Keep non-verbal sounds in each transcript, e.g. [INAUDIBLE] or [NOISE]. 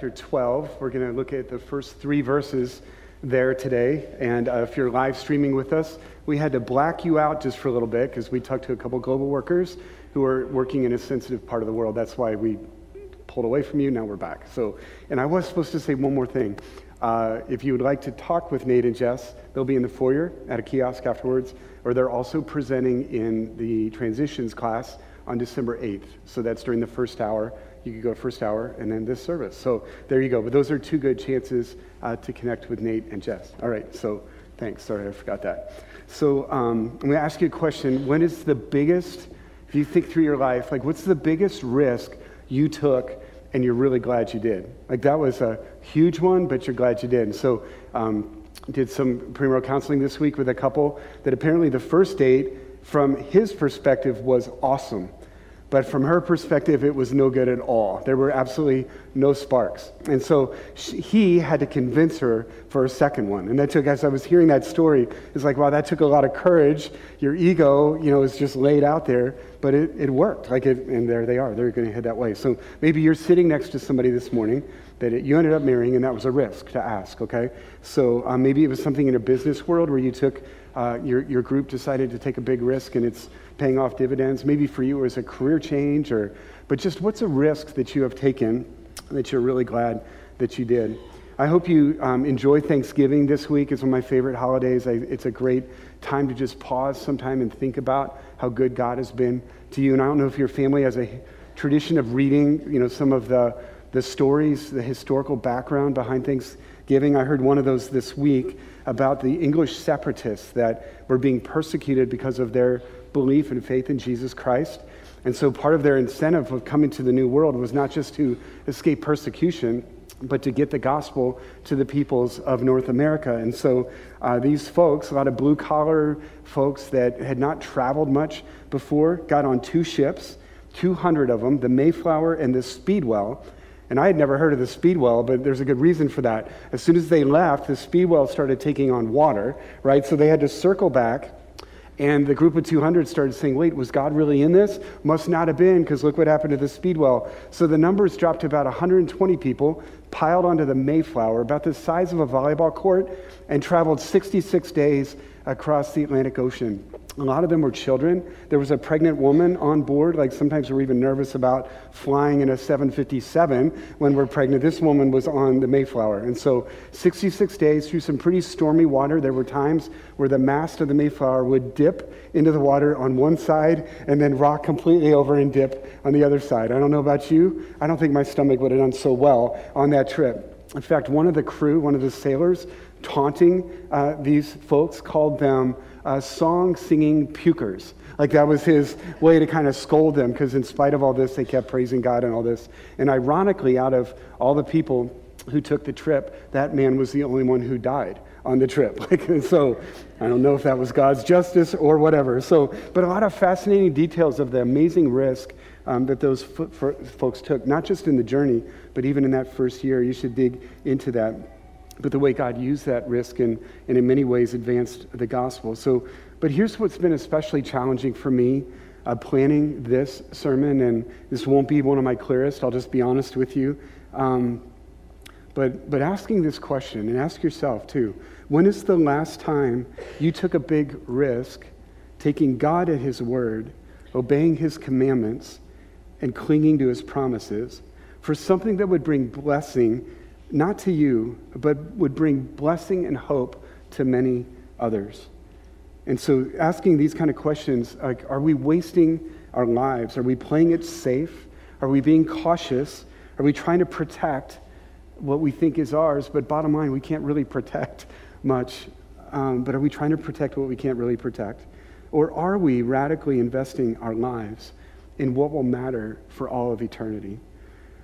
chapter 12. We're going to look at the first three verses there today. And uh, if you're live streaming with us, we had to black you out just for a little bit because we talked to a couple global workers who are working in a sensitive part of the world. That's why we pulled away from you. Now we're back. So, and I was supposed to say one more thing. Uh, if you would like to talk with Nate and Jess, they'll be in the foyer at a kiosk afterwards, or they're also presenting in the transitions class on December 8th. So that's during the first hour you could go first hour and then this service. So there you go. But those are two good chances uh, to connect with Nate and Jess. All right, so thanks. Sorry, I forgot that. So um, I'm going to ask you a question. When is the biggest, if you think through your life, like what's the biggest risk you took and you're really glad you did? Like that was a huge one, but you're glad you did. And so um, did some premarital counseling this week with a couple that apparently the first date from his perspective was awesome but from her perspective, it was no good at all. There were absolutely no sparks. And so she, he had to convince her for a second one. And that took, as I was hearing that story, it's like, wow, that took a lot of courage. Your ego, you know, is just laid out there, but it, it worked. Like it, and there they are. They're going to head that way. So maybe you're sitting next to somebody this morning that it, you ended up marrying, and that was a risk to ask, okay? So um, maybe it was something in a business world where you took, uh, your, your group decided to take a big risk and it's paying off dividends. Maybe for you it was a career change, or, but just what's a risk that you have taken that you're really glad that you did? I hope you um, enjoy Thanksgiving this week. It's one of my favorite holidays. I, it's a great time to just pause sometime and think about how good God has been to you. And I don't know if your family has a tradition of reading, you know, some of the, the stories, the historical background behind Thanksgiving. I heard one of those this week about the English separatists that were being persecuted because of their belief and faith in Jesus Christ. And so part of their incentive of coming to the New World was not just to escape persecution, but to get the gospel to the peoples of North America. And so uh, these folks, a lot of blue collar folks that had not traveled much before, got on two ships, 200 of them, the Mayflower and the Speedwell. And I had never heard of the Speedwell, but there's a good reason for that. As soon as they left, the Speedwell started taking on water, right? So they had to circle back and the group of 200 started saying, wait, was God really in this? Must not have been, because look what happened to the Speedwell. So the numbers dropped to about 120 people piled onto the Mayflower, about the size of a volleyball court, and traveled 66 days across the Atlantic Ocean. A lot of them were children. There was a pregnant woman on board. Like sometimes we're even nervous about flying in a 757 when we're pregnant. This woman was on the Mayflower. And so 66 days through some pretty stormy water. There were times where the mast of the Mayflower would dip into the water on one side and then rock completely over and dip on the other side. I don't know about you. I don't think my stomach would have done so well on that trip. In fact, one of the crew, one of the sailors, taunting uh, these folks, called them uh, song singing pukers. Like that was his way to kind of scold them because, in spite of all this, they kept praising God and all this. And ironically, out of all the people who took the trip, that man was the only one who died on the trip. [LAUGHS] Like, so I don't know if that was God's justice or whatever. So, but a lot of fascinating details of the amazing risk um, that those folks took, not just in the journey, but even in that first year. You should dig into that but the way God used that risk and, and in many ways advanced the gospel. So, but here's what's been especially challenging for me uh, planning this sermon, and this won't be one of my clearest, I'll just be honest with you. Um, but, but asking this question, and ask yourself too when is the last time you took a big risk taking God at His word, obeying His commandments, and clinging to His promises for something that would bring blessing not to you, but would bring blessing and hope to many others. And so, asking these kind of questions like, are we wasting our lives? Are we playing it safe? Are we being cautious? Are we trying to protect what we think is ours? But bottom line, we can't really protect much. Um, but are we trying to protect what we can't really protect? Or are we radically investing our lives in what will matter for all of eternity?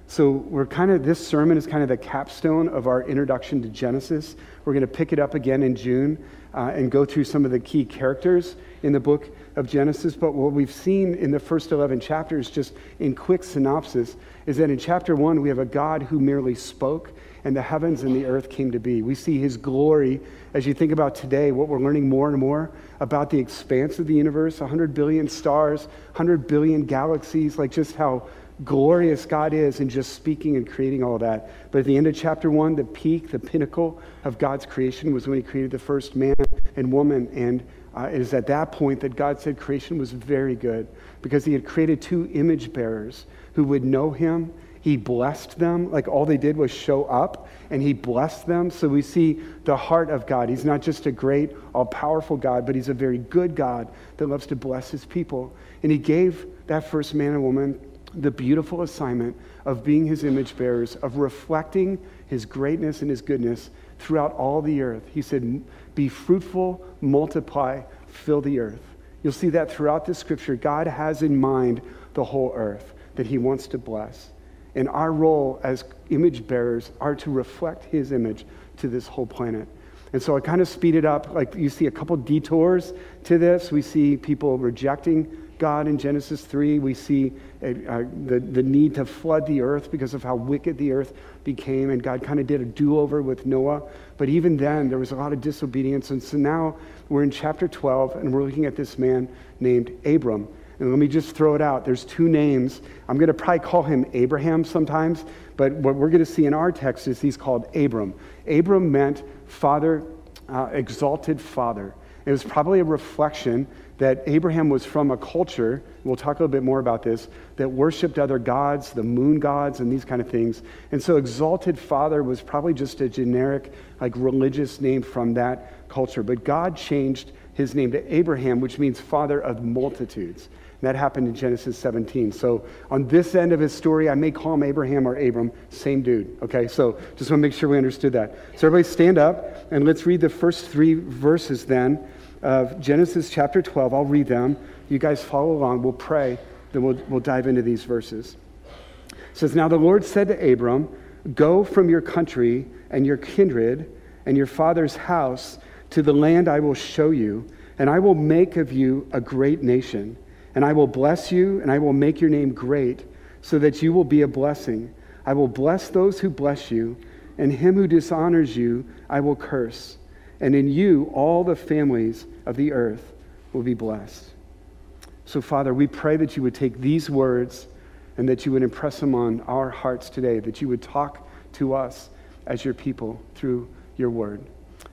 So we're kind of this sermon is kind of the capstone of our introduction to Genesis. We're going to pick it up again in June uh, and go through some of the key characters in the book of Genesis. But what we've seen in the first 11 chapters, just in quick synopsis, is that in chapter one we have a God who merely spoke and the heavens and the earth came to be. We see his glory as you think about today, what we're learning more and more about the expanse of the universe 100 billion stars, 100 billion galaxies, like just how glorious God is in just speaking and creating all that. But at the end of chapter one, the peak, the pinnacle of God's creation was when he created the first man and woman. And uh, it is at that point that God said creation was very good because he had created two image bearers who would know him. He blessed them, like all they did was show up, and he blessed them. So we see the heart of God. He's not just a great, all powerful God, but he's a very good God that loves to bless his people. And he gave that first man and woman the beautiful assignment of being his image bearers, of reflecting his greatness and his goodness throughout all the earth. He said, Be fruitful, multiply, fill the earth. You'll see that throughout the scripture. God has in mind the whole earth that he wants to bless. And our role as image bearers are to reflect his image to this whole planet. And so I kind of speed it up. Like you see a couple detours to this. We see people rejecting God in Genesis 3. We see uh, uh, the, the need to flood the earth because of how wicked the earth became. And God kind of did a do over with Noah. But even then, there was a lot of disobedience. And so now we're in chapter 12, and we're looking at this man named Abram. And let me just throw it out. There's two names. I'm going to probably call him Abraham sometimes, but what we're going to see in our text is he's called Abram. Abram meant father, uh, exalted father. It was probably a reflection that Abraham was from a culture, we'll talk a little bit more about this, that worshiped other gods, the moon gods, and these kind of things. And so, exalted father was probably just a generic, like religious name from that culture. But God changed his name to Abraham, which means father of multitudes. And that happened in Genesis 17. So, on this end of his story, I may call him Abraham or Abram, same dude. Okay, so just want to make sure we understood that. So, everybody stand up and let's read the first three verses then of Genesis chapter 12. I'll read them. You guys follow along. We'll pray, then we'll, we'll dive into these verses. It says, Now the Lord said to Abram, Go from your country and your kindred and your father's house to the land I will show you, and I will make of you a great nation. And I will bless you, and I will make your name great, so that you will be a blessing. I will bless those who bless you, and him who dishonors you I will curse and in you all the families of the earth will be blessed. So, Father, we pray that you would take these words and that you would impress them on our hearts today, that you would talk to us as your people through your word.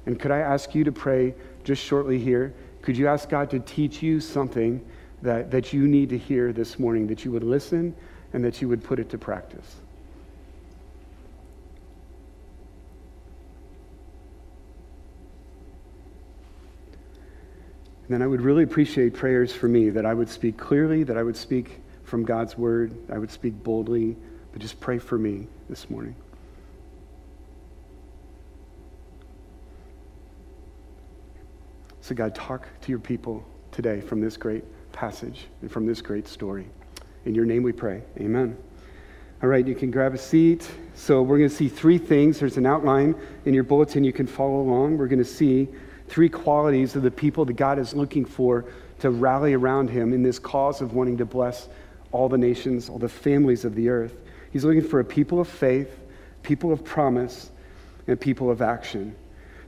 And could I ask you to pray just shortly here? Could you ask God to teach you something that, that you need to hear this morning, that you would listen and that you would put it to practice? Then I would really appreciate prayers for me that I would speak clearly, that I would speak from God's word, I would speak boldly, but just pray for me this morning. So, God, talk to your people today from this great passage and from this great story. In your name we pray. Amen. All right, you can grab a seat. So, we're going to see three things. There's an outline in your bulletin you can follow along. We're going to see three qualities of the people that God is looking for to rally around him in this cause of wanting to bless all the nations, all the families of the earth. He's looking for a people of faith, people of promise, and people of action.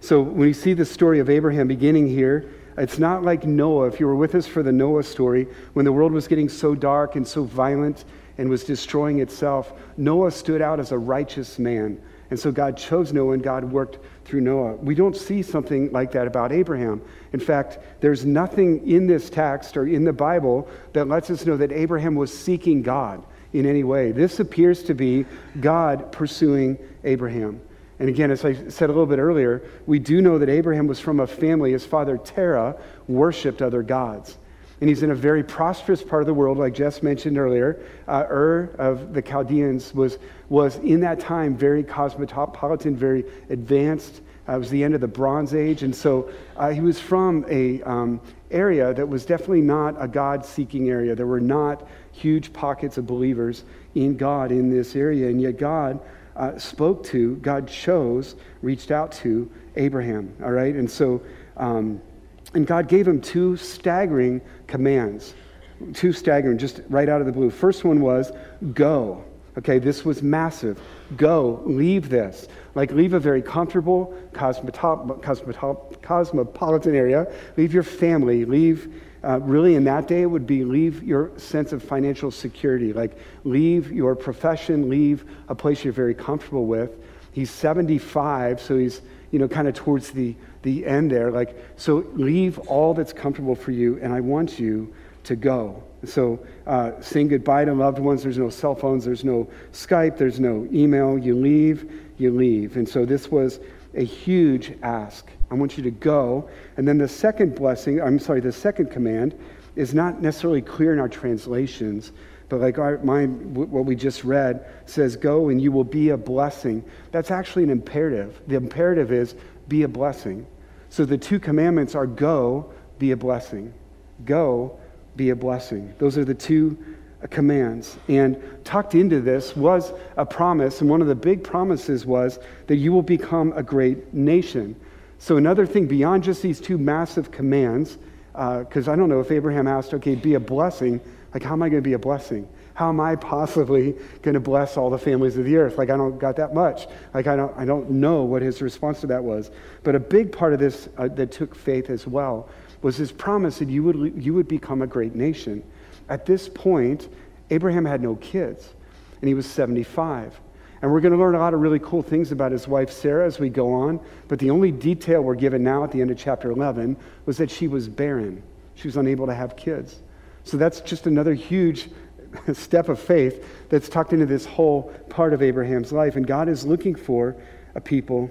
So when you see the story of Abraham beginning here, it's not like Noah. If you were with us for the Noah story, when the world was getting so dark and so violent and was destroying itself, Noah stood out as a righteous man. And so God chose Noah and God worked through Noah. We don't see something like that about Abraham. In fact, there's nothing in this text or in the Bible that lets us know that Abraham was seeking God in any way. This appears to be God pursuing Abraham. And again, as I said a little bit earlier, we do know that Abraham was from a family, his father Terah worshiped other gods and he's in a very prosperous part of the world, like Jess mentioned earlier. Uh, Ur of the Chaldeans was, was in that time very cosmopolitan, very advanced. Uh, it was the end of the Bronze Age, and so uh, he was from a um, area that was definitely not a God-seeking area. There were not huge pockets of believers in God in this area, and yet God uh, spoke to, God chose, reached out to Abraham. All right, and so. Um, and God gave him two staggering commands. Two staggering, just right out of the blue. First one was go. Okay, this was massive. Go, leave this. Like, leave a very comfortable cosmopolitan area. Leave your family. Leave Uh, really, in that day, it would be leave your sense of financial security, like leave your profession, leave a place you're very comfortable with. He's 75, so he's, you know, kind of towards the, the end there. Like, so leave all that's comfortable for you, and I want you to go. So, uh, saying goodbye to loved ones, there's no cell phones, there's no Skype, there's no email. You leave, you leave. And so, this was a huge ask. I want you to go. And then the second blessing, I'm sorry, the second command is not necessarily clear in our translations, but like our, mine, what we just read says, Go and you will be a blessing. That's actually an imperative. The imperative is be a blessing. So the two commandments are go, be a blessing. Go, be a blessing. Those are the two commands. And tucked into this was a promise, and one of the big promises was that you will become a great nation. So, another thing beyond just these two massive commands, because uh, I don't know if Abraham asked, okay, be a blessing, like, how am I going to be a blessing? How am I possibly going to bless all the families of the earth? Like, I don't got that much. Like, I don't, I don't know what his response to that was. But a big part of this uh, that took faith as well was his promise that you would, you would become a great nation. At this point, Abraham had no kids, and he was 75. And we're going to learn a lot of really cool things about his wife Sarah as we go on. But the only detail we're given now at the end of chapter 11 was that she was barren. She was unable to have kids. So that's just another huge step of faith that's tucked into this whole part of Abraham's life. And God is looking for a people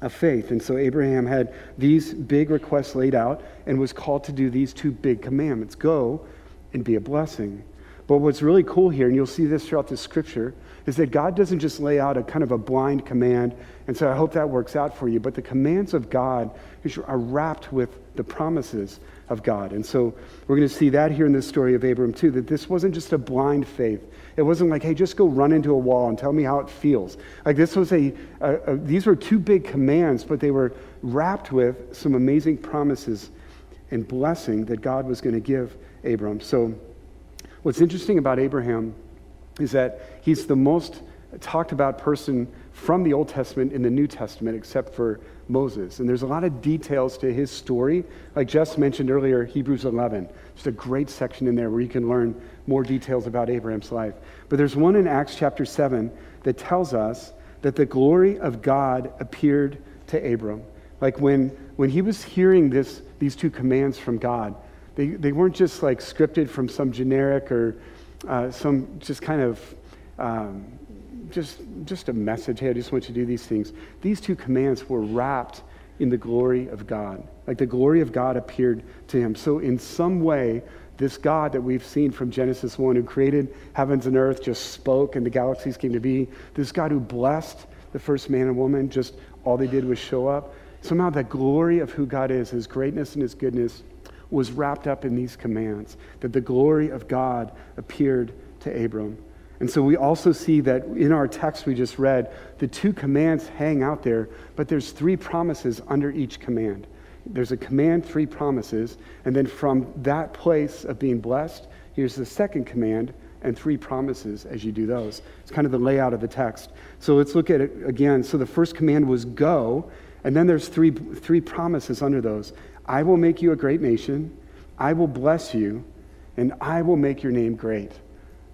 of faith. And so Abraham had these big requests laid out and was called to do these two big commandments go and be a blessing. But what's really cool here, and you'll see this throughout the scripture, is that God doesn't just lay out a kind of a blind command and so I hope that works out for you. But the commands of God are wrapped with the promises of God. And so we're going to see that here in this story of Abram, too, that this wasn't just a blind faith. It wasn't like, hey, just go run into a wall and tell me how it feels. Like this was a, a, a these were two big commands, but they were wrapped with some amazing promises and blessing that God was going to give Abram. So what's interesting about Abraham is that he's the most talked about person from the Old Testament in the New Testament, except for Moses. And there's a lot of details to his story. Like Jess mentioned earlier, Hebrews 11. Just a great section in there where you can learn more details about Abraham's life. But there's one in Acts chapter 7 that tells us that the glory of God appeared to Abram. Like when, when he was hearing this, these two commands from God, they, they weren't just like scripted from some generic or uh, some just kind of um, just, just a message. Hey, I just want you to do these things. These two commands were wrapped in the glory of God. Like the glory of God appeared to him. So, in some way, this God that we've seen from Genesis 1, who created heavens and earth, just spoke and the galaxies came to be, this God who blessed the first man and woman, just all they did was show up. Somehow, that glory of who God is, his greatness and his goodness, was wrapped up in these commands, that the glory of God appeared to Abram. And so we also see that in our text we just read, the two commands hang out there, but there's three promises under each command. There's a command, three promises, and then from that place of being blessed, here's the second command and three promises as you do those. It's kind of the layout of the text. So let's look at it again. So the first command was go, and then there's three, three promises under those. I will make you a great nation, I will bless you, and I will make your name great.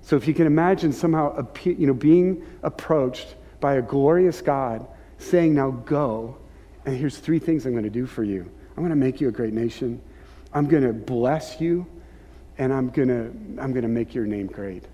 So if you can imagine somehow you know, being approached by a glorious God saying, Now go, and here's three things I'm going to do for you I'm going to make you a great nation, I'm going to bless you, and I'm going to, I'm going to make your name great.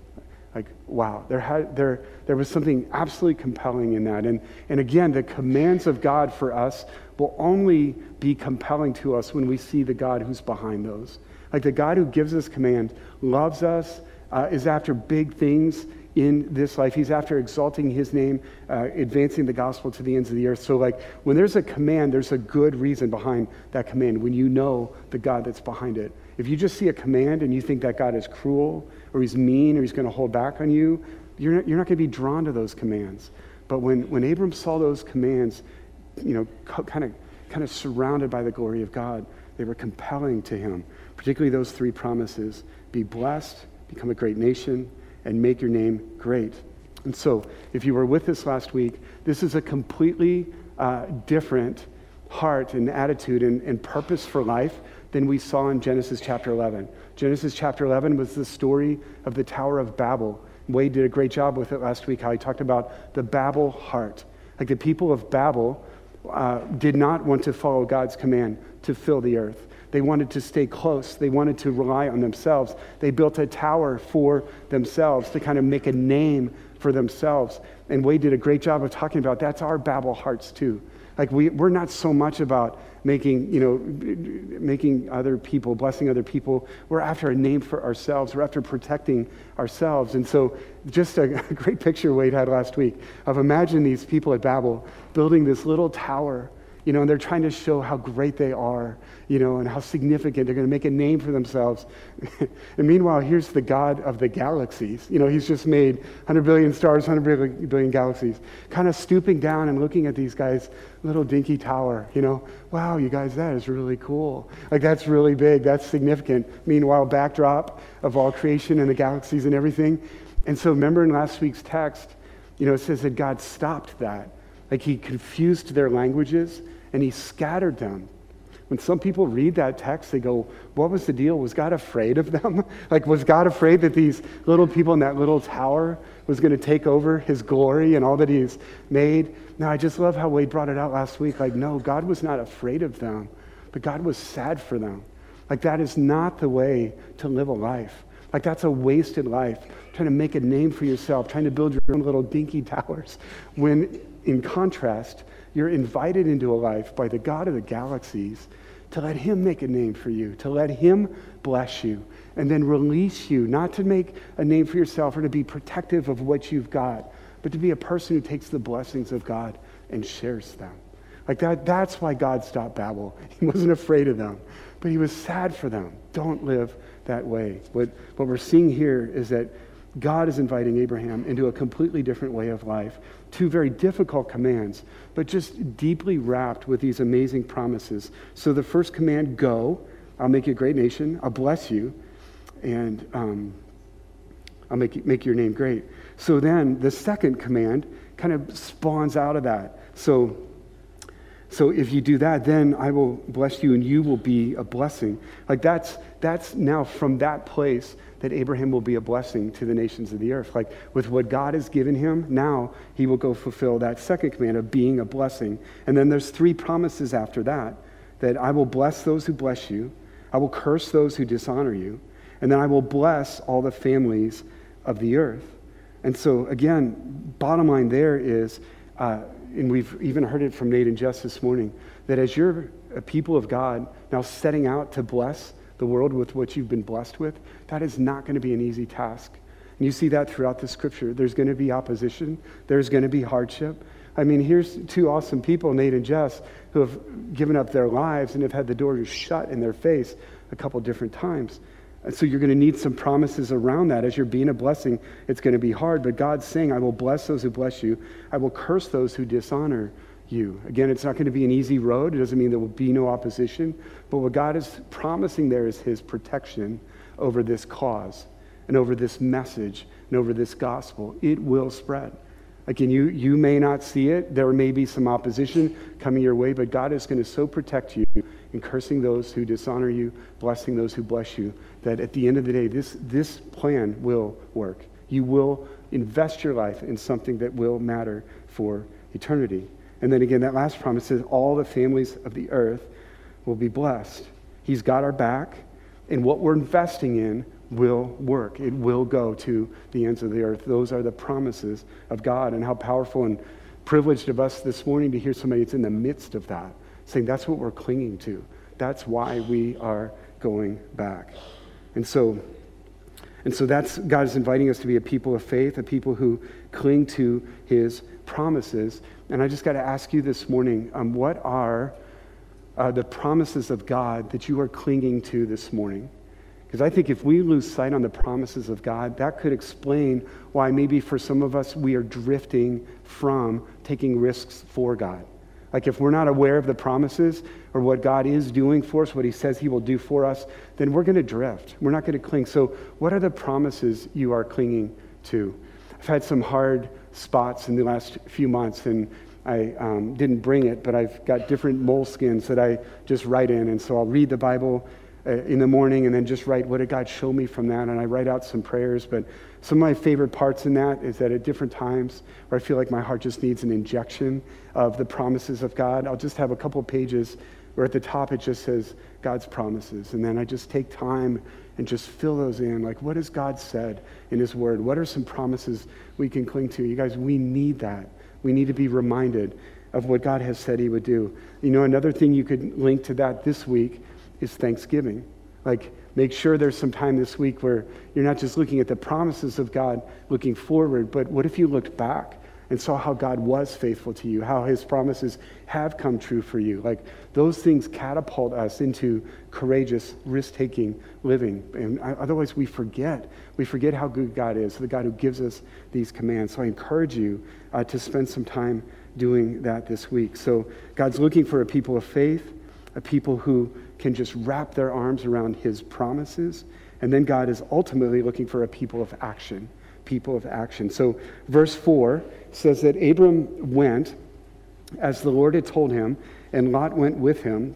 Like, wow, there, had, there, there was something absolutely compelling in that. And, and again, the commands of God for us will only be compelling to us when we see the God who's behind those. Like the God who gives us command loves us, uh, is after big things in this life. He's after exalting his name, uh, advancing the gospel to the ends of the earth. So, like, when there's a command, there's a good reason behind that command when you know the God that's behind it. If you just see a command and you think that God is cruel or he's mean or he's going to hold back on you, you're not, you're not going to be drawn to those commands. But when, when Abram saw those commands, you know, kind of kind of surrounded by the glory of God, they were compelling to him, particularly those three promises be blessed, become a great nation, and make your name great. And so, if you were with us last week, this is a completely uh, different heart and attitude and, and purpose for life than we saw in Genesis chapter 11. Genesis chapter 11 was the story of the Tower of Babel. Wade did a great job with it last week, how he talked about the Babel heart. Like the people of Babel uh, did not want to follow God's command to fill the earth. They wanted to stay close. They wanted to rely on themselves. They built a tower for themselves to kind of make a name for themselves. And Wade did a great job of talking about that's our Babel hearts too. Like we, we're not so much about making, you know, making other people, blessing other people. We're after a name for ourselves. We're after protecting ourselves. And so just a, [LAUGHS] great picture Wade had last week of imagine these people at Babel building this little tower you know, and they're trying to show how great they are, you know, and how significant. They're going to make a name for themselves. [LAUGHS] and meanwhile, here's the God of the galaxies. You know, he's just made 100 billion stars, 100 billion galaxies, kind of stooping down and looking at these guys' little dinky tower, you know. Wow, you guys, that is really cool. Like, that's really big. That's significant. Meanwhile, backdrop of all creation and the galaxies and everything. And so, remember in last week's text, you know, it says that God stopped that. Like, he confused their languages and he scattered them. When some people read that text, they go, What was the deal? Was God afraid of them? [LAUGHS] like, was God afraid that these little people in that little tower was going to take over his glory and all that he's made? No, I just love how Wade brought it out last week. Like, no, God was not afraid of them, but God was sad for them. Like, that is not the way to live a life. Like, that's a wasted life, trying to make a name for yourself, trying to build your own little dinky towers. When, in contrast, you're invited into a life by the God of the galaxies to let Him make a name for you, to let Him bless you, and then release you, not to make a name for yourself or to be protective of what you've got, but to be a person who takes the blessings of God and shares them. Like that, that's why God stopped Babel. [LAUGHS] He wasn't afraid of them, but he was sad for them. Don't live that way. What, what we're seeing here is that God is inviting Abraham into a completely different way of life. Two very difficult commands, but just deeply wrapped with these amazing promises. So the first command go, I'll make you a great nation, I'll bless you, and um, I'll make, make your name great. So then the second command kind of spawns out of that. So so if you do that, then I will bless you and you will be a blessing. Like that's that's now from that place that Abraham will be a blessing to the nations of the earth. Like with what God has given him, now he will go fulfill that second command of being a blessing. And then there's three promises after that that I will bless those who bless you, I will curse those who dishonor you, and then I will bless all the families of the earth. And so, again, bottom line there is, uh, and we've even heard it from Nate and Jess this morning, that as you're a people of God now setting out to bless the world with what you've been blessed with, that is not going to be an easy task. And you see that throughout the scripture. There's going to be opposition, there's going to be hardship. I mean, here's two awesome people, Nate and Jess, who have given up their lives and have had the doors shut in their face a couple different times. And so you're going to need some promises around that. As you're being a blessing, it's going to be hard. But God's saying, I will bless those who bless you, I will curse those who dishonor you. Again, it's not going to be an easy road. It doesn't mean there will be no opposition. But what God is promising there is his protection over this cause and over this message and over this gospel. It will spread. Again, you, you may not see it. There may be some opposition coming your way, but God is going to so protect you in cursing those who dishonor you, blessing those who bless you, that at the end of the day, this, this plan will work. You will invest your life in something that will matter for eternity. And then again, that last promise says, all the families of the earth will be blessed. He's got our back, and what we're investing in will work. It will go to the ends of the earth. Those are the promises of God, and how powerful and privileged of us this morning to hear somebody that's in the midst of that, saying that's what we're clinging to. That's why we are going back. And so, and so that's God is inviting us to be a people of faith, a people who cling to his promises. And I just got to ask you this morning um, what are uh, the promises of God that you are clinging to this morning? Because I think if we lose sight on the promises of God, that could explain why maybe for some of us we are drifting from taking risks for God. Like if we're not aware of the promises or what God is doing for us, what He says He will do for us, then we're going to drift. We're not going to cling. So, what are the promises you are clinging to? I've had some hard spots in the last few months, and I um, didn't bring it, but I've got different moleskins that I just write in. And so I'll read the Bible uh, in the morning and then just write, what did God show me from that? And I write out some prayers. But some of my favorite parts in that is that at different times where I feel like my heart just needs an injection of the promises of God, I'll just have a couple pages where at the top it just says God's promises. And then I just take time and just fill those in. Like, what has God said in His Word? What are some promises we can cling to? You guys, we need that. We need to be reminded of what God has said He would do. You know, another thing you could link to that this week is Thanksgiving. Like, make sure there's some time this week where you're not just looking at the promises of God looking forward, but what if you looked back? And saw how God was faithful to you, how his promises have come true for you. Like those things catapult us into courageous, risk taking living. And otherwise, we forget. We forget how good God is, the God who gives us these commands. So I encourage you uh, to spend some time doing that this week. So God's looking for a people of faith, a people who can just wrap their arms around his promises. And then God is ultimately looking for a people of action people of action. So, verse 4 says that Abram went as the Lord had told him, and Lot went with him.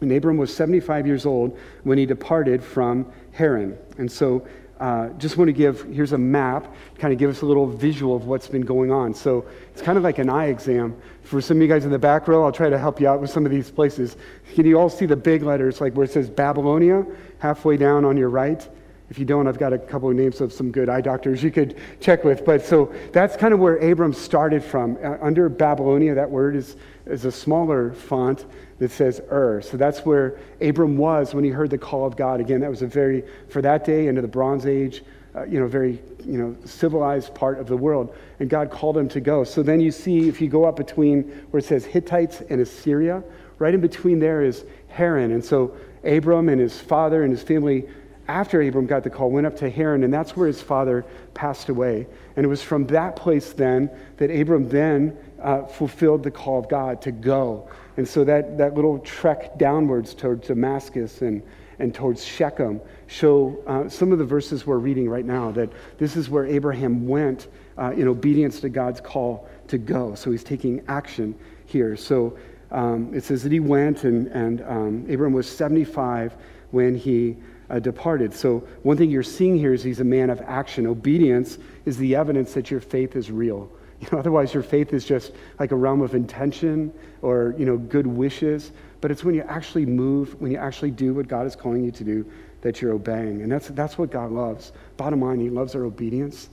And Abram was 75 years old when he departed from Haran. And so, uh, just want to give here's a map, kind of give us a little visual of what's been going on. So, it's kind of like an eye exam. For some of you guys in the back row, I'll try to help you out with some of these places. Can you all see the big letters, like where it says Babylonia, halfway down on your right? If you don't, I've got a couple of names of some good eye doctors you could check with. But so that's kind of where Abram started from. Uh, under Babylonia, that word is, is a smaller font that says Ur. So that's where Abram was when he heard the call of God. Again, that was a very, for that day, into the Bronze Age, uh, you know, very, you know, civilized part of the world. And God called him to go. So then you see, if you go up between where it says Hittites and Assyria, right in between there is Haran. And so Abram and his father and his family after Abram got the call, went up to Haran, and that's where his father passed away. And it was from that place then that Abram then uh, fulfilled the call of God to go. And so that, that little trek downwards towards Damascus and, and towards Shechem show uh, some of the verses we're reading right now that this is where Abraham went uh, in obedience to God's call to go. So he's taking action here. So um, it says that he went, and, and um, Abram was 75 when he uh, departed. So, one thing you're seeing here is he's a man of action. Obedience is the evidence that your faith is real. [LAUGHS] You know, otherwise, your faith is just like a realm of intention or you know good wishes. But it's when you actually move, when you actually do what God is calling you to do, that you're obeying, and that's that's what God loves. Bottom line, He loves our obedience.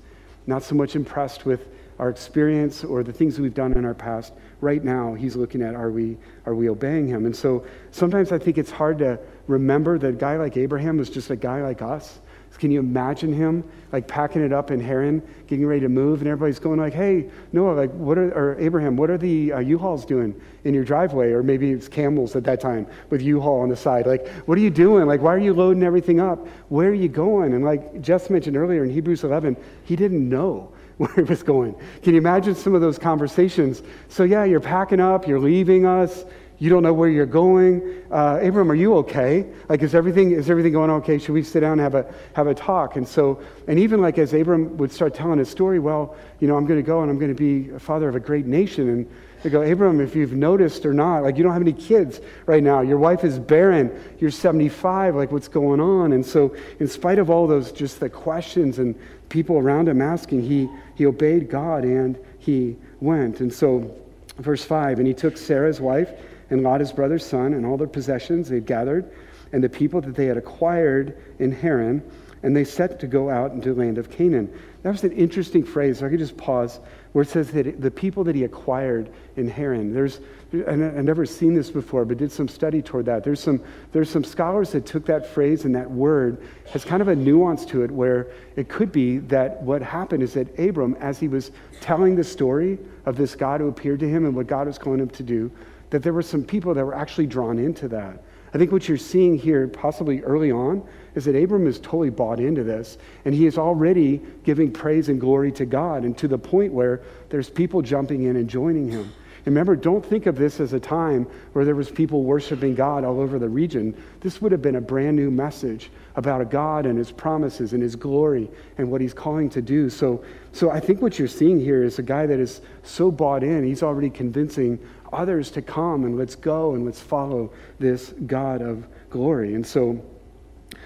Not so much impressed with our experience or the things we've done in our past. Right now, he's looking at are we, are we obeying him? And so sometimes I think it's hard to remember that a guy like Abraham was just a guy like us. Can you imagine him like packing it up in Haran, getting ready to move, and everybody's going like, "Hey, Noah, like, what are or Abraham, what are the uh, U-Hauls doing in your driveway?" Or maybe it's camels at that time with U-Haul on the side. Like, what are you doing? Like, why are you loading everything up? Where are you going? And like Jess mentioned earlier in Hebrews 11, he didn't know where he was going. Can you imagine some of those conversations? So, yeah, you're packing up, you're leaving us, you don't know where you're going. Uh, Abram, are you okay? Like, is everything, is everything going okay? Should we sit down and have a, have a talk? And so, and even like as Abram would start telling his story, well, you know, I'm going to go and I'm going to be a father of a great nation. And they go, Abram, if you've noticed or not, like you don't have any kids right now. Your wife is barren. You're 75. Like, what's going on? And so, in spite of all those, just the questions and people around him asking, he, he obeyed God and he went. And so, verse 5 and he took Sarah's wife and Lot, his brother's son, and all their possessions they had gathered, and the people that they had acquired in Haran, and they set to go out into the land of Canaan. That was an interesting phrase. I could just pause where it says that the people that he acquired in Haran. There's, and I've never seen this before, but did some study toward that. There's some, there's some scholars that took that phrase and that word has kind of a nuance to it where it could be that what happened is that Abram, as he was telling the story of this God who appeared to him and what God was calling him to do, that there were some people that were actually drawn into that. I think what you're seeing here, possibly early on, is that Abram is totally bought into this, and he is already giving praise and glory to God, and to the point where there's people jumping in and joining him. Remember, don't think of this as a time where there was people worshiping God all over the region. This would have been a brand new message about a God and his promises and his glory and what he's calling to do. So, so I think what you're seeing here is a guy that is so bought in, he's already convincing others to come and let's go and let's follow this God of glory. And so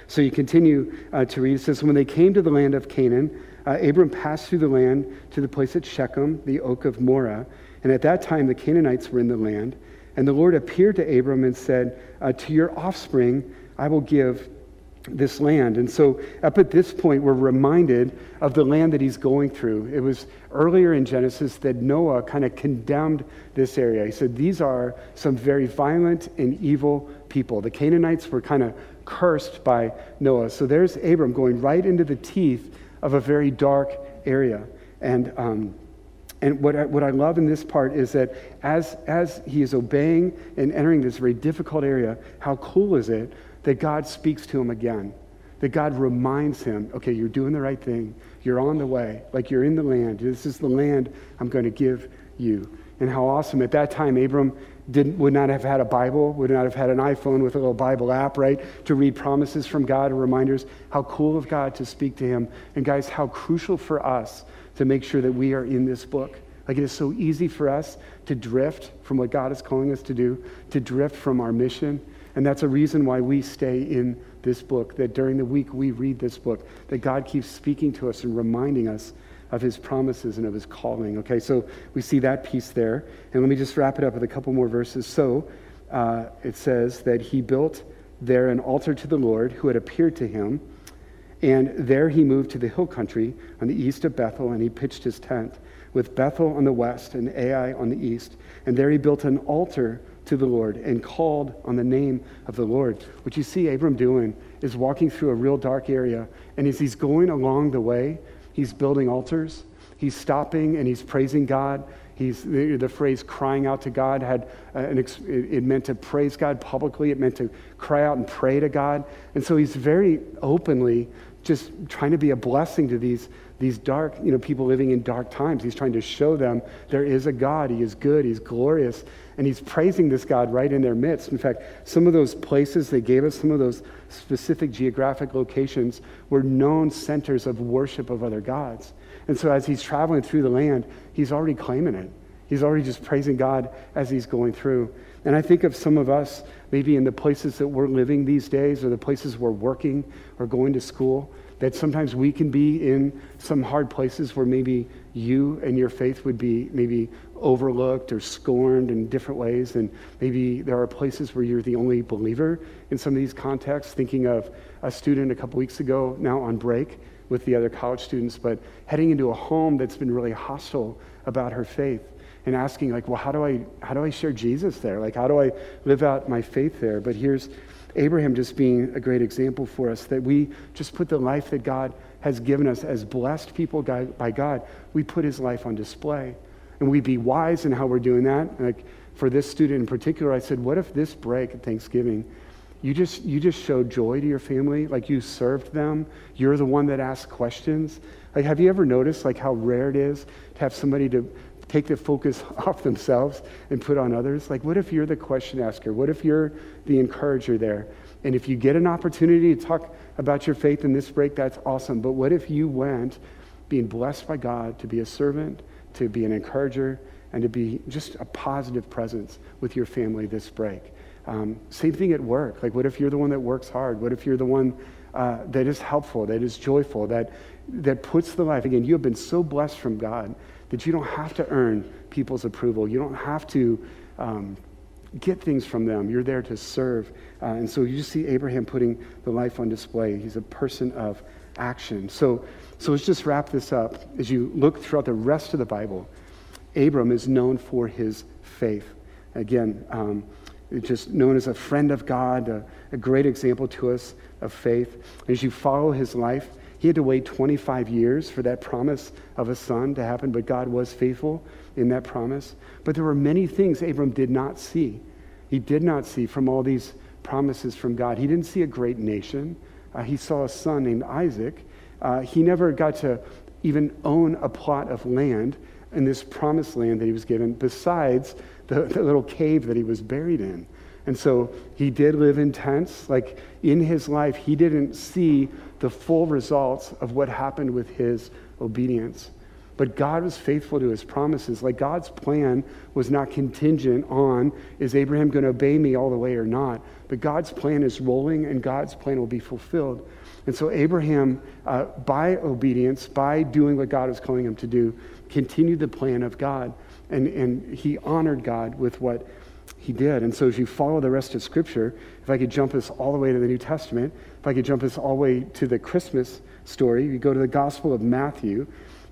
So you continue uh, to read. It says, When they came to the land of Canaan, uh, Abram passed through the land to the place at Shechem, the oak of Moreh. And at that time, the Canaanites were in the land. And the Lord appeared to Abram and said, uh, To your offspring I will give this land. And so, up at this point, we're reminded of the land that he's going through. It was earlier in Genesis that Noah kind of condemned this area. He said, These are some very violent and evil people. The Canaanites were kind of cursed by Noah. So, there's Abram going right into the teeth of a very dark area. And, um, and what I, what I love in this part is that as, as he is obeying and entering this very difficult area, how cool is it that God speaks to him again? That God reminds him, okay, you're doing the right thing. You're on the way. Like you're in the land. This is the land I'm going to give you. And how awesome. At that time, Abram didn't, would not have had a Bible, would not have had an iPhone with a little Bible app, right, to read promises from God and reminders. How cool of God to speak to him. And guys, how crucial for us to make sure that we are in this book. Like it is so easy for us to drift from what God is calling us to do, to drift from our mission. And that's a reason why we stay in this book, that during the week we read this book, that God keeps speaking to us and reminding us of his promises and of his calling. Okay, so we see that piece there. And let me just wrap it up with a couple more verses. So uh, it says that he built there an altar to the Lord who had appeared to him. And there he moved to the hill country on the east of Bethel, and he pitched his tent with Bethel on the west and Ai on the east. And there he built an altar to the Lord and called on the name of the Lord. What you see Abram doing is walking through a real dark area. And as he's going along the way, he's building altars. He's stopping and he's praising God. He's, the, the phrase crying out to God had uh, an, it meant to praise God publicly. It meant to cry out and pray to God. And so he's very openly just trying to be a blessing to these, these dark, you know, people living in dark times. He's trying to show them there is a God. He is good. He's glorious. And he's praising this God right in their midst. In fact, some of those places they gave us, some of those specific geographic locations, were known centers of worship of other gods. And so as he's traveling through the land, he's already claiming it. He's already just praising God as he's going through. And I think of some of us, maybe in the places that we're living these days, or the places we're working or going to school, that sometimes we can be in some hard places where maybe you and your faith would be maybe overlooked or scorned in different ways. And maybe there are places where you're the only believer in some of these contexts. Thinking of a student a couple weeks ago, now on break with the other college students, but heading into a home that's been really hostile about her faith and asking like well how do i how do i share jesus there like how do i live out my faith there but here's abraham just being a great example for us that we just put the life that god has given us as blessed people by God, we put his life on display. And we be wise in how we're doing that. Like for this student in particular, I said, what if this break at Thanksgiving, you just, you just showed joy to your family, like you served them, you're the one that asked questions. Like, have you ever noticed like how rare it is to have somebody to take the focus [LAUGHS] off themselves and put on others? Like, what if you're the question asker? What if you're the encourager there? And if you get an opportunity to talk about your faith in this break, that's awesome. But what if you went being blessed by God to be a servant, to be an encourager, and to be just a positive presence with your family this break? Um, same thing at work. Like, what if you're the one that works hard? What if you're the one uh, that is helpful, that is joyful, that, that puts the life? Again, you have been so blessed from God that you don't have to earn people's approval. You don't have to um, get things from them. You're there to serve. Uh, and so you see Abraham putting the life on display. He's a person of action. So, so let's just wrap this up. As you look throughout the rest of the Bible, Abram is known for his faith. Again, um, just known as a friend of God, a, a great example to us of faith. As you follow his life, he had to wait 25 years for that promise of a son to happen, but God was faithful in that promise. But there were many things Abram did not see. He did not see from all these promises from God. He didn't see a great nation. Uh, he saw a son named Isaac. Uh, he never got to even own a plot of land in this promised land that he was given, besides the, the little cave that he was buried in. And so he did live in tents. Like in his life, he didn't see the full results of what happened with his obedience. But God was faithful to his promises. Like God's plan was not contingent on is Abraham going to obey me all the way or not? But God's plan is rolling and God's plan will be fulfilled. And so Abraham, uh, by obedience, by doing what God was calling him to do, continued the plan of God. And, and he honored God with what he did. And so as you follow the rest of Scripture, if I could jump us all the way to the New Testament, if I could jump us all the way to the Christmas story, you go to the Gospel of Matthew.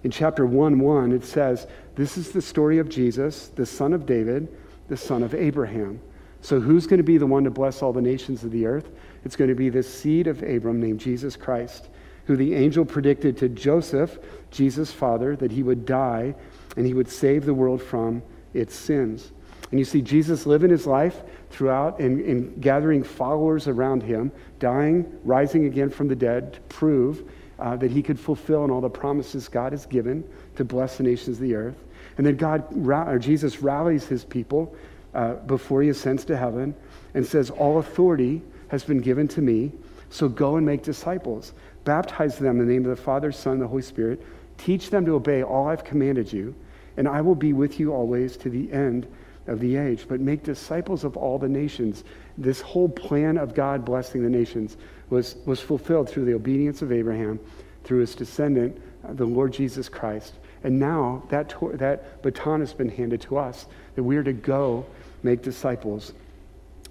In chapter 1 1, it says, This is the story of Jesus, the son of David, the son of Abraham. So who's going to be the one to bless all the nations of the earth? It's going to be this seed of Abram named Jesus Christ, who the angel predicted to Joseph, Jesus' father, that he would die and he would save the world from its sins. And you see Jesus living his life throughout and, and gathering followers around him, dying, rising again from the dead to prove uh, that he could fulfill all the promises God has given to bless the nations of the earth. And then God, or Jesus rallies his people uh, before he ascends to heaven and says, All authority has been given to me, so go and make disciples. Baptize them in the name of the Father, Son, and the Holy Spirit. Teach them to obey all I've commanded you, and I will be with you always to the end of the age. But make disciples of all the nations. This whole plan of God blessing the nations was, was fulfilled through the obedience of Abraham, through his descendant, uh, the Lord Jesus Christ. And now that, that baton has been handed to us that we are to go make disciples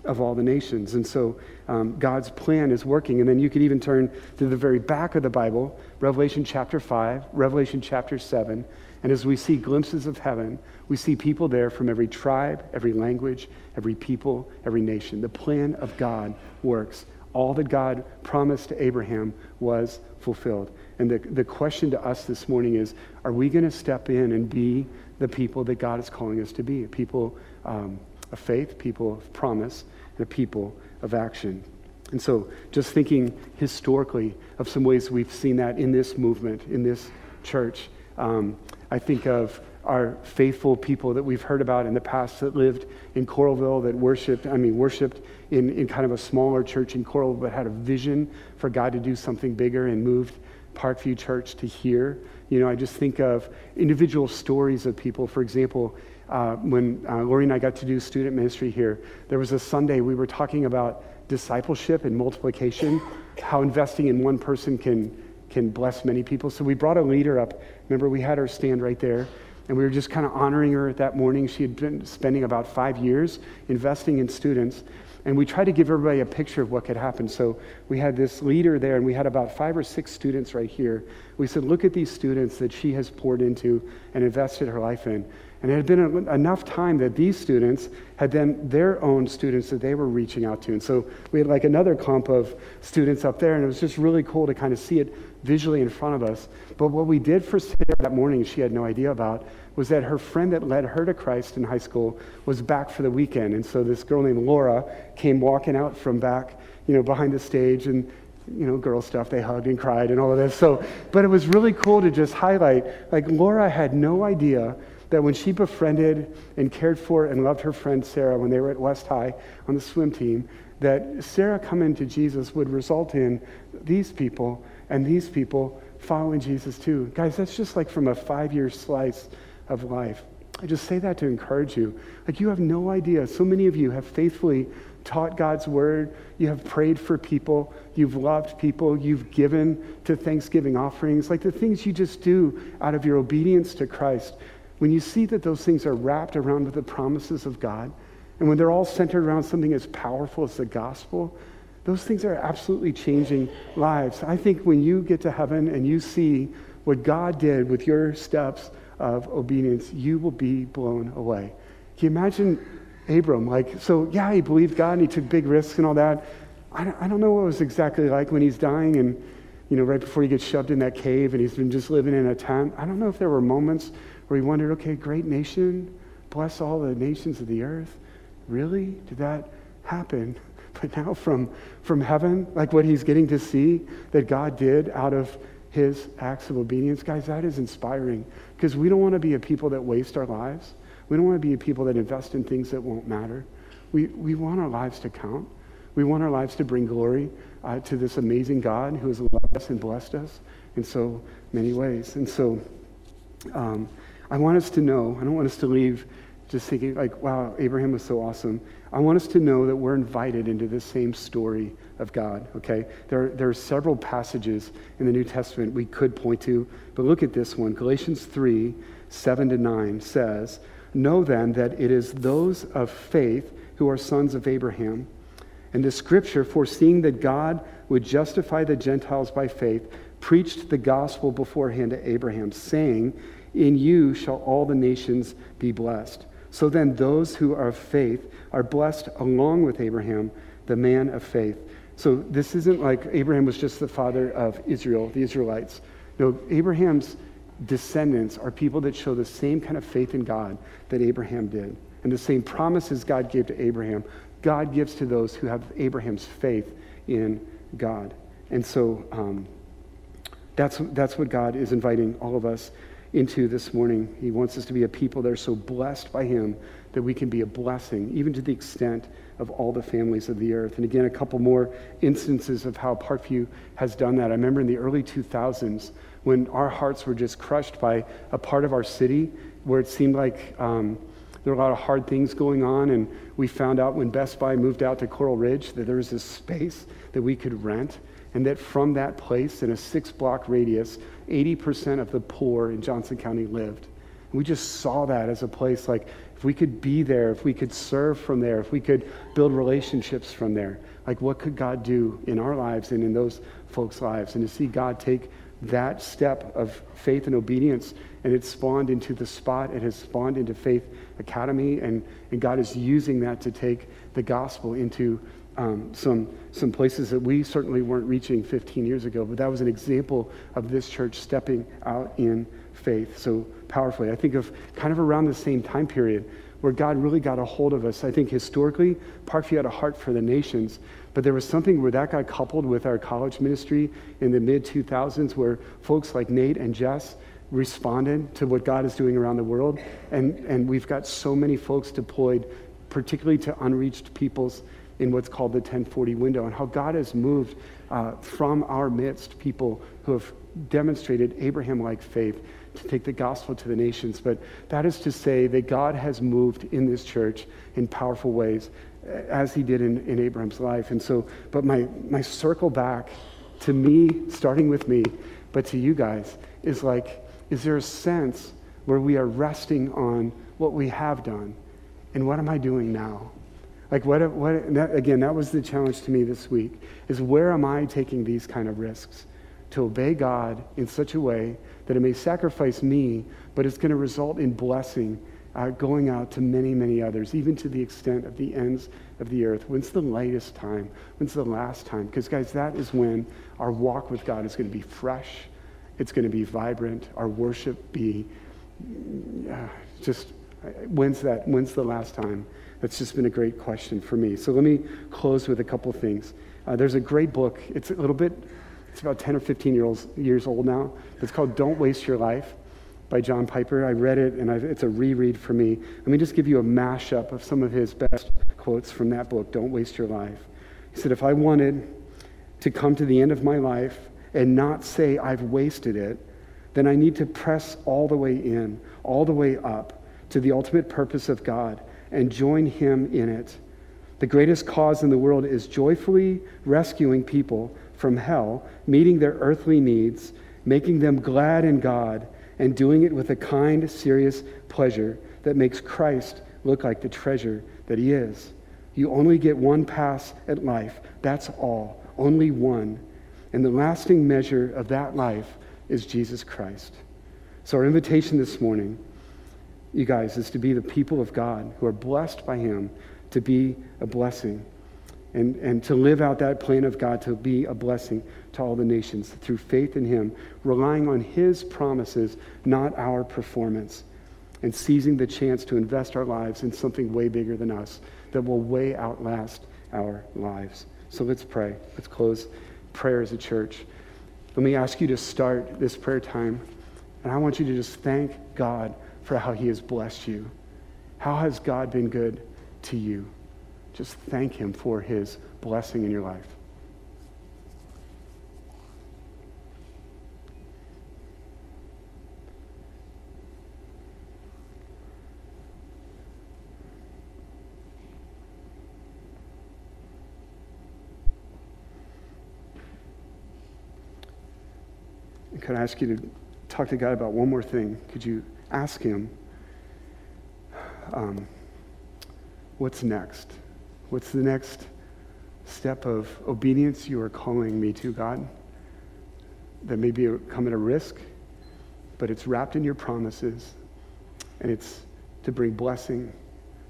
of all the nations. And so um, God's plan is working. And then you could even turn to the very back of the Bible, Revelation chapter 5, Revelation chapter 7. And as we see glimpses of heaven, we see people there from every tribe, every language, every people, every nation. The plan of God works. All that God promised to Abraham was fulfilled. And the, the question to us this morning is are we going to step in and be the people that God is calling us to be? A People um, of faith, people of promise, and a people of action. And so, just thinking historically of some ways we've seen that in this movement, in this church, um, I think of our faithful people that we've heard about in the past that lived in Coralville, that worshiped, I mean, worshiped in, in kind of a smaller church in Coralville, but had a vision for God to do something bigger and moved Parkview Church to here. You know, I just think of individual stories of people. For example, uh, when uh, Lori and I got to do student ministry here, there was a Sunday we were talking about discipleship and multiplication, how investing in one person can, can bless many people. So we brought a leader up. Remember, we had her stand right there, and we were just kind of honoring her that morning. She had been spending about five years investing in students. And we tried to give everybody a picture of what could happen. So we had this leader there, and we had about five or six students right here. We said, Look at these students that she has poured into and invested her life in. And it had been enough time that these students had then their own students that they were reaching out to. And so we had like another clump of students up there, and it was just really cool to kind of see it visually in front of us. But what we did for Sarah that morning, she had no idea about, was that her friend that led her to Christ in high school was back for the weekend. And so this girl named Laura came walking out from back, you know, behind the stage and you know, girl stuff. They hugged and cried and all of this. So, but it was really cool to just highlight. Like Laura had no idea that when she befriended and cared for and loved her friend Sarah when they were at West High on the swim team, that Sarah coming to Jesus would result in these people and these people following Jesus too. Guys, that's just like from a five year slice of life. I just say that to encourage you. Like, you have no idea. So many of you have faithfully taught God's word. You have prayed for people. You've loved people. You've given to Thanksgiving offerings. Like the things you just do out of your obedience to Christ. When you see that those things are wrapped around with the promises of God, and when they're all centered around something as powerful as the gospel, those things are absolutely changing lives. I think when you get to heaven and you see what God did with your steps, of obedience, you will be blown away. Can you imagine Abram? Like, so yeah, he believed God and he took big risks and all that. I don't, I don't know what it was exactly like when he's dying and, you know, right before he gets shoved in that cave and he's been just living in a tent. I don't know if there were moments where he wondered, okay, great nation, bless all the nations of the earth. Really? Did that happen? [LAUGHS] But now from, from heaven, like what he's getting to see that God did out of his acts of obedience, guys, that is inspiring because we don't want to be a people that waste our lives. We don't want to be a people that invest in things that won't matter. We, we want our lives to count. We want our lives to bring glory uh, to this amazing God who has loved us and blessed us in so many ways. And so um, I want us to know, I don't want us to leave just thinking, like, wow, Abraham was so awesome. I want us to know that we're invited into the same story of God, okay? There, there are several passages in the New Testament we could point to, but look at this one. Galatians 3 7 to 9 says, Know then that it is those of faith who are sons of Abraham. And the scripture, foreseeing that God would justify the Gentiles by faith, preached the gospel beforehand to Abraham, saying, In you shall all the nations be blessed. So then, those who are of faith are blessed along with Abraham, the man of faith. So, this isn't like Abraham was just the father of Israel, the Israelites. No, Abraham's descendants are people that show the same kind of faith in God that Abraham did. And the same promises God gave to Abraham, God gives to those who have Abraham's faith in God. And so um, that's, that's what God is inviting all of us into this morning. He wants us to be a people that are so blessed by Him that we can be a blessing, even to the extent of all the families of the earth. And again, a couple more instances of how Parkview has done that. I remember in the early 2000s when our hearts were just crushed by a part of our city where it seemed like um, there were a lot of hard things going on. And we found out when Best Buy moved out to Coral Ridge that there was this space that we could rent and that from that place in a six block radius 80% of the poor in Johnson County lived. And we just saw that as a place like if we could be there, if we could serve from there, if we could build relationships from there, like what could God do in our lives and in those folks' lives? And to see God take that step of faith and obedience and it spawned into the spot, it has spawned into Faith Academy, and, and God is using that to take the gospel into um, some, some places that we certainly weren't reaching 15 years ago, but that was an example of this church stepping out in faith so powerfully. I think of kind of around the same time period where God really got a hold of us. I think historically, Parkview had a heart for the nations, but there was something where that got coupled with our college ministry in the mid 2000s where folks like Nate and Jess responded to what God is doing around the world. And, and we've got so many folks deployed, particularly to unreached peoples in what's called the 1040 window, and how God has moved uh, from our midst people who have demonstrated Abraham like faith to take the gospel to the nations. But that is to say that God has moved in this church in powerful ways, as he did in, in Abraham's life. And so, but my, my circle back to me, starting with me, but to you guys, is like, is there a sense where we are resting on what we have done? And what am I doing now? Like, what, what that, again, that was the challenge to me this week is where am I taking these kind of risks to obey God in such a way that it may sacrifice me, but it's going to result in blessing uh, going out to many, many others, even to the extent of the ends of the earth. When's the lightest time? When's the last time? Because, guys, that is when our walk with God is going to be fresh, it's going to be vibrant, our worship be uh, just, when's that? When's the last time? That's just been a great question for me. So let me close with a couple things. Uh, there's a great book. It's a little bit, it's about 10 or 15 years, years old now. It's called Don't Waste Your Life by John Piper. I read it and I've, it's a reread for me. Let me just give you a mashup of some of his best quotes from that book, Don't Waste Your Life. He said, If I wanted to come to the end of my life and not say I've wasted it, then I need to press all the way in, all the way up to the ultimate purpose of God and join Him in it. The greatest cause in the world is joyfully rescuing people from hell, meeting their earthly needs, making them glad in God, and doing it with a kind, serious pleasure that makes Christ look like the treasure that He is. You only get one pass at life. That's all. Only one. And the lasting measure of that life is Jesus Christ. So, our invitation this morning you guys, is to be the people of God who are blessed by Him to be a blessing and, and to live out that plan of God to be a blessing to all the nations through faith in Him, relying on His promises, not our performance, and seizing the chance to invest our lives in something way bigger than us that will way outlast our lives. So let's pray. Let's close prayer as a church. Let me ask you to start this prayer time, and I want you to just thank God for how he has blessed you. How has God been good to you? Just thank him for his blessing in your life. could I ask you to talk to God about one more thing? Could you ask Him, um, what's next? What's the next step of obedience you are calling me to, God? That may be come at a risk, but it's wrapped in your promises, and it's to bring blessing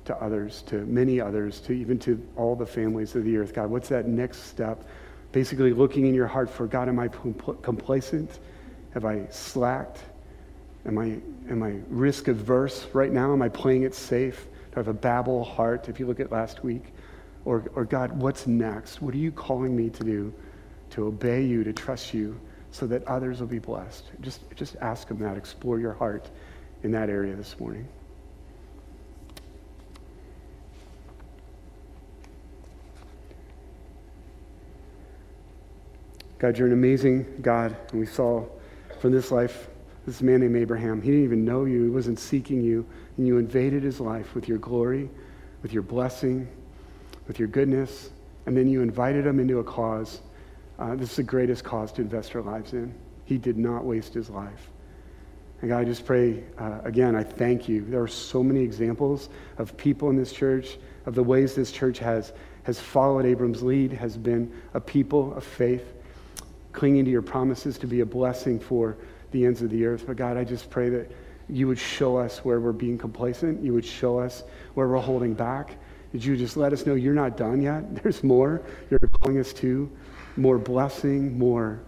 to others, to many others, to even to all the families of the earth. God, what's that next step? Basically, looking in your heart for God, am I complacent? Have I slacked? Am I, am I risk averse right now? Am I playing it safe? Do I have a Babel heart, if you look at last week? Or, or God, what's next? What are you calling me to do? To obey you, to trust you, so that others will be blessed. Just, just ask Him that. Explore your heart in that area this morning. God, you're an amazing God. And we saw from this life this man named Abraham. He didn't even know you, he wasn't seeking you. And you invaded his life with your glory, with your blessing, with your goodness. And then you invited him into a cause. Uh, this is the greatest cause to invest our lives in. He did not waste his life. And God, I just pray, uh, again, I thank you. There are so many examples of people in this church, of the ways this church has, has followed Abram's lead, has been a people of faith clinging to your promises to be a blessing for the ends of the earth. But God, I just pray that you would show us where we're being complacent. You would show us where we're holding back. Did you just let us know you're not done yet? [LAUGHS] There's more you're calling us to, more blessing, more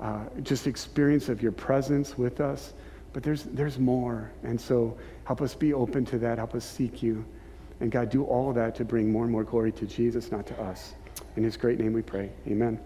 uh, just experience of your presence with us. But there's, there's more. And so help us be open to that. Help us seek you. And God, do all of that to bring more and more glory to Jesus, not to us. In his great name we pray. Amen.